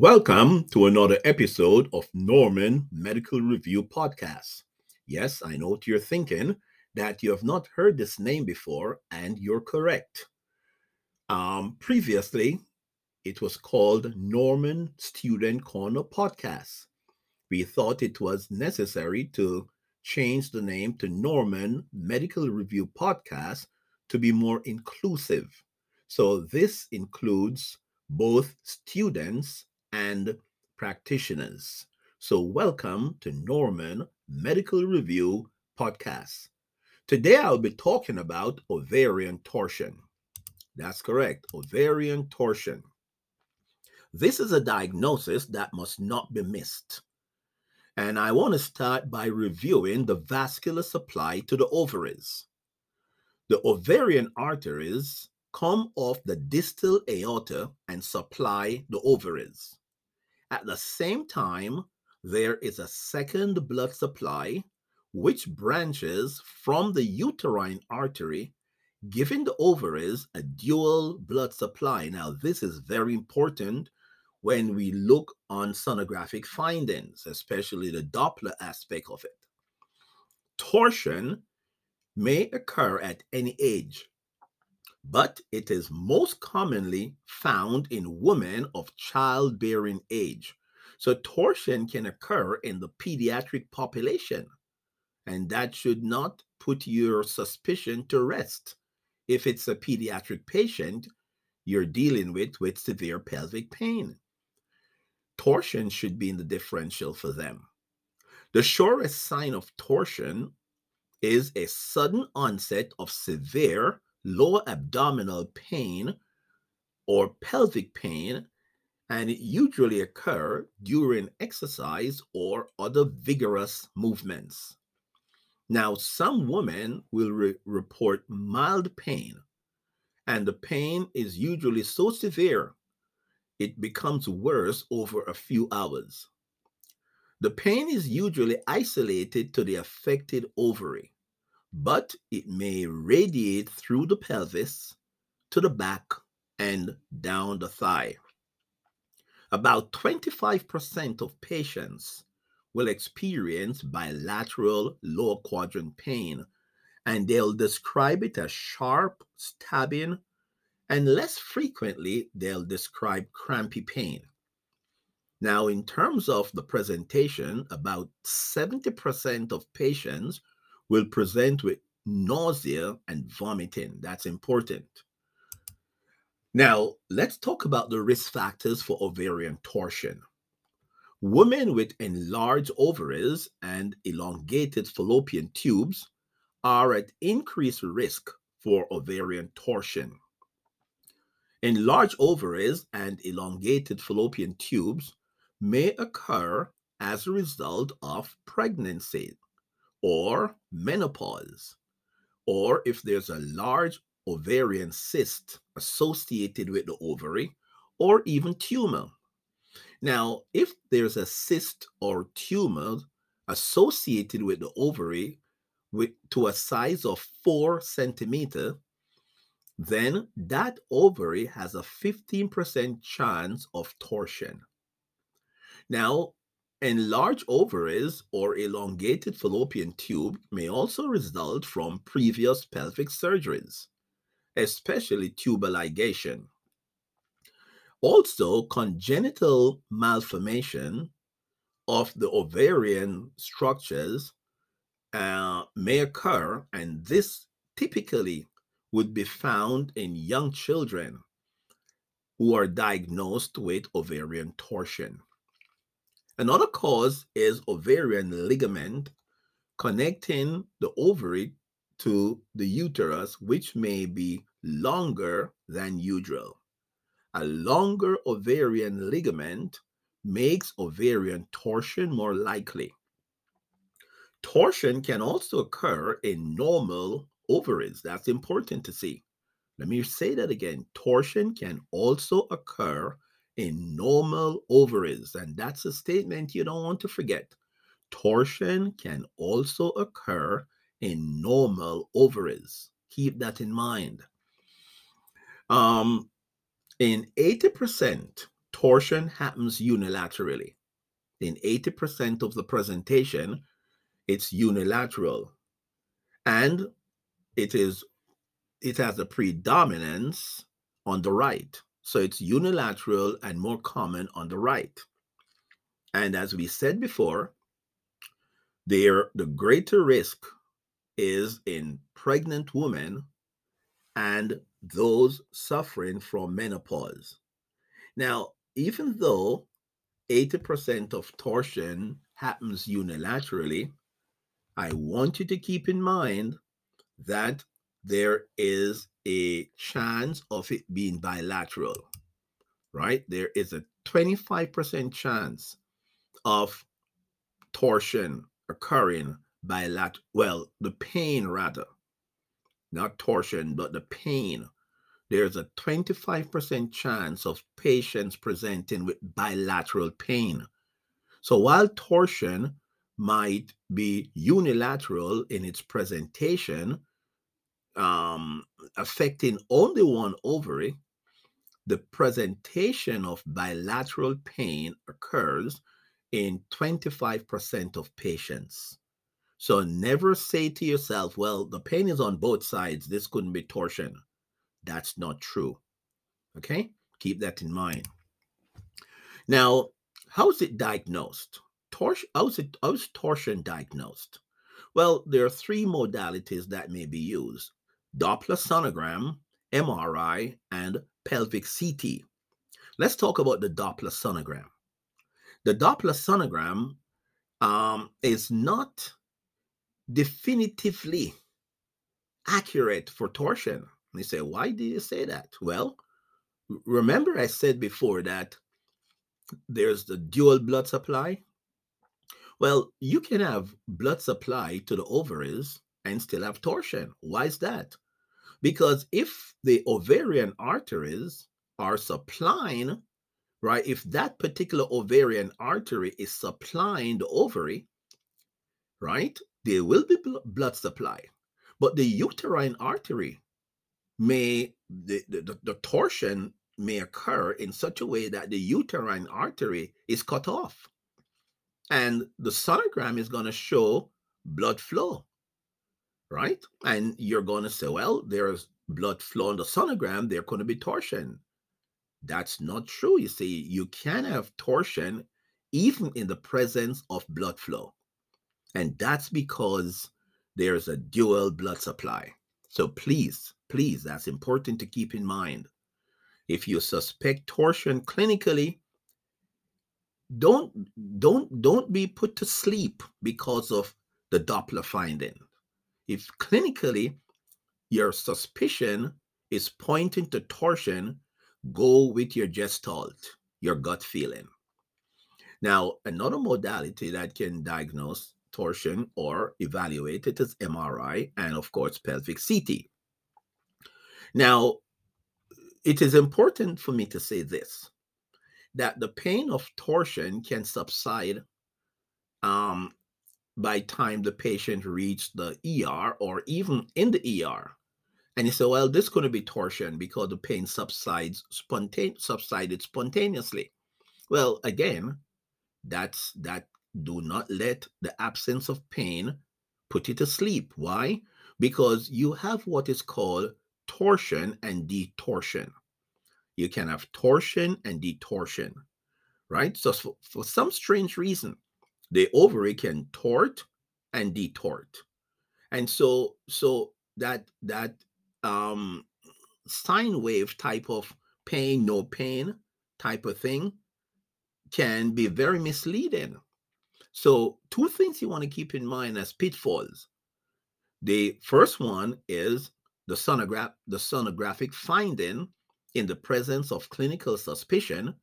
Welcome to another episode of Norman Medical Review Podcast. Yes, I know what you're thinking that you have not heard this name before, and you're correct. Um, previously, it was called Norman Student Corner Podcast. We thought it was necessary to change the name to Norman Medical Review Podcast to be more inclusive. So, this includes both students and practitioners. So, welcome to Norman Medical Review Podcast. Today, I'll be talking about ovarian torsion. That's correct, ovarian torsion. This is a diagnosis that must not be missed. And I want to start by reviewing the vascular supply to the ovaries. The ovarian arteries come off the distal aorta and supply the ovaries. At the same time, there is a second blood supply which branches from the uterine artery, giving the ovaries a dual blood supply. Now, this is very important when we look on sonographic findings, especially the Doppler aspect of it. Torsion may occur at any age, but it is most commonly found in women of childbearing age. So, torsion can occur in the pediatric population, and that should not put your suspicion to rest. If it's a pediatric patient you're dealing with with severe pelvic pain, torsion should be in the differential for them. The surest sign of torsion is a sudden onset of severe lower abdominal pain or pelvic pain, and it usually occur during exercise or other vigorous movements. Now, some women will re- report mild pain, and the pain is usually so severe it becomes worse over a few hours. The pain is usually isolated to the affected ovary but it may radiate through the pelvis to the back and down the thigh. About 25% of patients will experience bilateral lower quadrant pain, and they'll describe it as sharp, stabbing, and less frequently, they'll describe crampy pain. Now, in terms of the presentation, about 70% of patients will present with nausea and vomiting. That's important. Now, let's talk about the risk factors for ovarian torsion. Women with enlarged ovaries and elongated fallopian tubes are at increased risk for ovarian torsion. Enlarged ovaries and elongated fallopian tubes may occur as a result of pregnancy, or menopause, or if there's a large ovarian cyst associated with the ovary, or even tumor. Now, if there's a cyst or tumor associated with the ovary with, to a size of four centimeter, then that ovary has a 15% chance of torsion. Now, Enlarged ovaries or elongated fallopian tube may also result from previous pelvic surgeries, especially tubal ligation. Also, congenital malformation of the ovarian structures uh, may occur, and this typically would be found in young children who are diagnosed with ovarian torsion. Another cause is ovarian ligament connecting the ovary to the uterus, which may be longer than usual. A longer ovarian ligament makes ovarian torsion more likely. Torsion can also occur in normal ovaries. That's important to see. Let me say that again. Torsion can also occur in normal ovaries. And that's a statement you don't want to forget. Torsion can also occur in normal ovaries. Keep that in mind. Um, in 80% torsion happens unilaterally. In 80% of the presentation, it's unilateral. And it is it has a predominance on the right. So it's unilateral and more common on the right. And as we said before, there the greater risk is in pregnant women and those suffering from menopause. Now, even though 80% of torsion happens unilaterally, I want you to keep in mind that there is a chance of it being bilateral, right? There is a 25% chance of torsion occurring bilateral, well, the pain rather, not torsion, but the pain. There's a 25% chance of patients presenting with bilateral pain. So while torsion might be unilateral in its presentation, um, affecting only one ovary, the presentation of bilateral pain occurs in 25% of patients. So never say to yourself, well, the pain is on both sides. This couldn't be torsion. That's not true. Okay? Keep that in mind. Now, how is it diagnosed? Torsion, how's, it, how's torsion diagnosed? Well, there are three modalities that may be used Doppler sonogram, MRI, and pelvic CT. Let's talk about the Doppler sonogram. The Doppler sonogram um, is not definitively accurate for torsion. You say, why do you say that? Well, remember I said before that there's the dual blood supply. Well, you can have blood supply to the ovaries and still have torsion. Why is that? Because if the ovarian arteries are supplying, right, if that particular ovarian artery is supplying the ovary, right, there will be blood supply. But the uterine artery may, the, the, the torsion may occur in such a way that the uterine artery is cut off. And the sonogram is going to show blood flow right? And you're going to say, well, there's blood flow on the sonogram, there going to be torsion. That's not true. You see, you can have torsion even in the presence of blood flow. And that's because there's a dual blood supply. So please, please, that's important to keep in mind. If you suspect torsion clinically, don't don't don't be put to sleep because of the Doppler finding. If clinically your suspicion is pointing to torsion, go with your gestalt, your gut feeling. Now, another modality that can diagnose torsion or evaluate it is MRI and, of course, pelvic CT. Now, it is important for me to say this that the pain of torsion can subside um, by time the patient reached the ER or even in the ER. And you say, well, this could be torsion because the pain subsides spontane subsided spontaneously. Well, again, that's that do not let the absence of pain put you to sleep. Why? Because you have what is called torsion and detorsion. You can have torsion and detorsion, right? So for, for some strange reason, the ovary can tort and detort. And so so that that um sine wave type of pain no pain type of thing can be very misleading. So two things you want to keep in mind as pitfalls. The first one is the sonograph the sonographic finding in the presence of clinical suspicion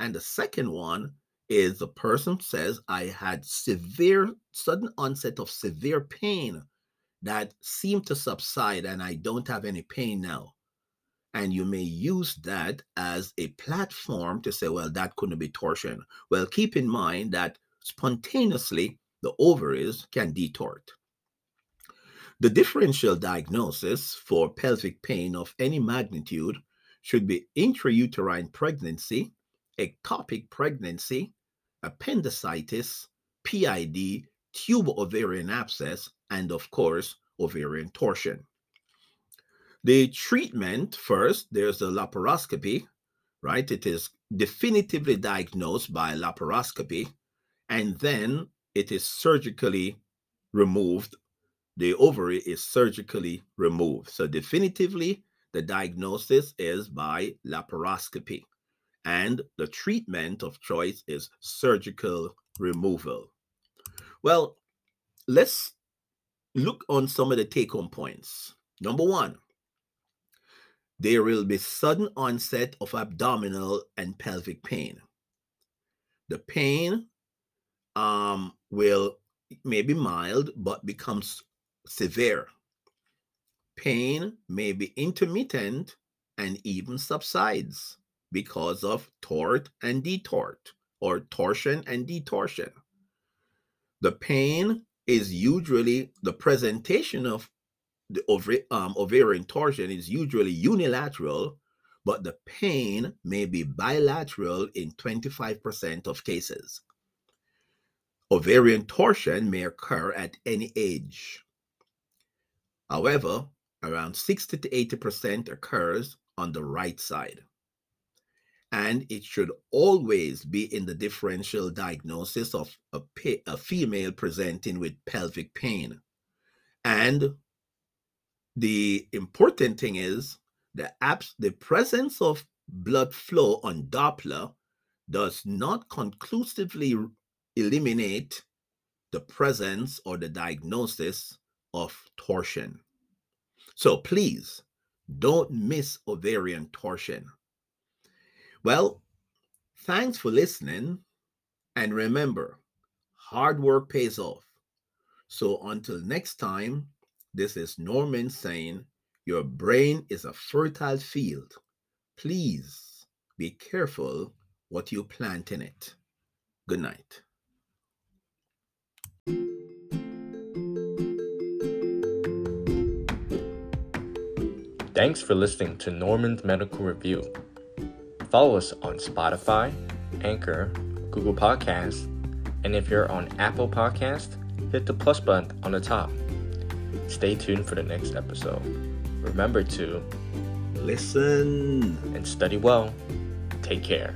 and the second one is the person says, I had severe, sudden onset of severe pain that seemed to subside, and I don't have any pain now. And you may use that as a platform to say, well, that couldn't be torsion. Well, keep in mind that spontaneously the ovaries can detort. The differential diagnosis for pelvic pain of any magnitude should be intrauterine pregnancy ectopic pregnancy, appendicitis, PID, tubal ovarian abscess, and of course, ovarian torsion. The treatment first, there's the laparoscopy, right? It is definitively diagnosed by laparoscopy, and then it is surgically removed. The ovary is surgically removed. So, definitively, the diagnosis is by laparoscopy, and the treatment of choice is surgical removal. Well, let's look on some of the take home points. Number one, there will be sudden onset of abdominal and pelvic pain. The pain um, will may be mild but becomes severe. Pain may be intermittent and even subsides because of tort and detort or torsion and detorsion. The pain is usually the presentation of the um, ovarian torsion is usually unilateral, but the pain may be bilateral in 25% of cases. Ovarian torsion may occur at any age. However, around 60 to 80% occurs on the right side. And it should always be in the differential diagnosis of a, a female presenting with pelvic pain. And the important thing is the abs- the presence of blood flow on Doppler does not conclusively eliminate the presence or the diagnosis of torsion. So please don't miss ovarian torsion. Well, thanks for listening. And remember, hard work pays off. So until next time, this is Norman saying, Your brain is a fertile field. Please be careful what you plant in it. Good night. Thanks for listening to Norman's Medical Review. Follow us on Spotify, Anchor, Google Podcasts, and if you're on Apple Podcast, hit the plus button on the top. Stay tuned for the next episode. Remember to listen and study well. Take care.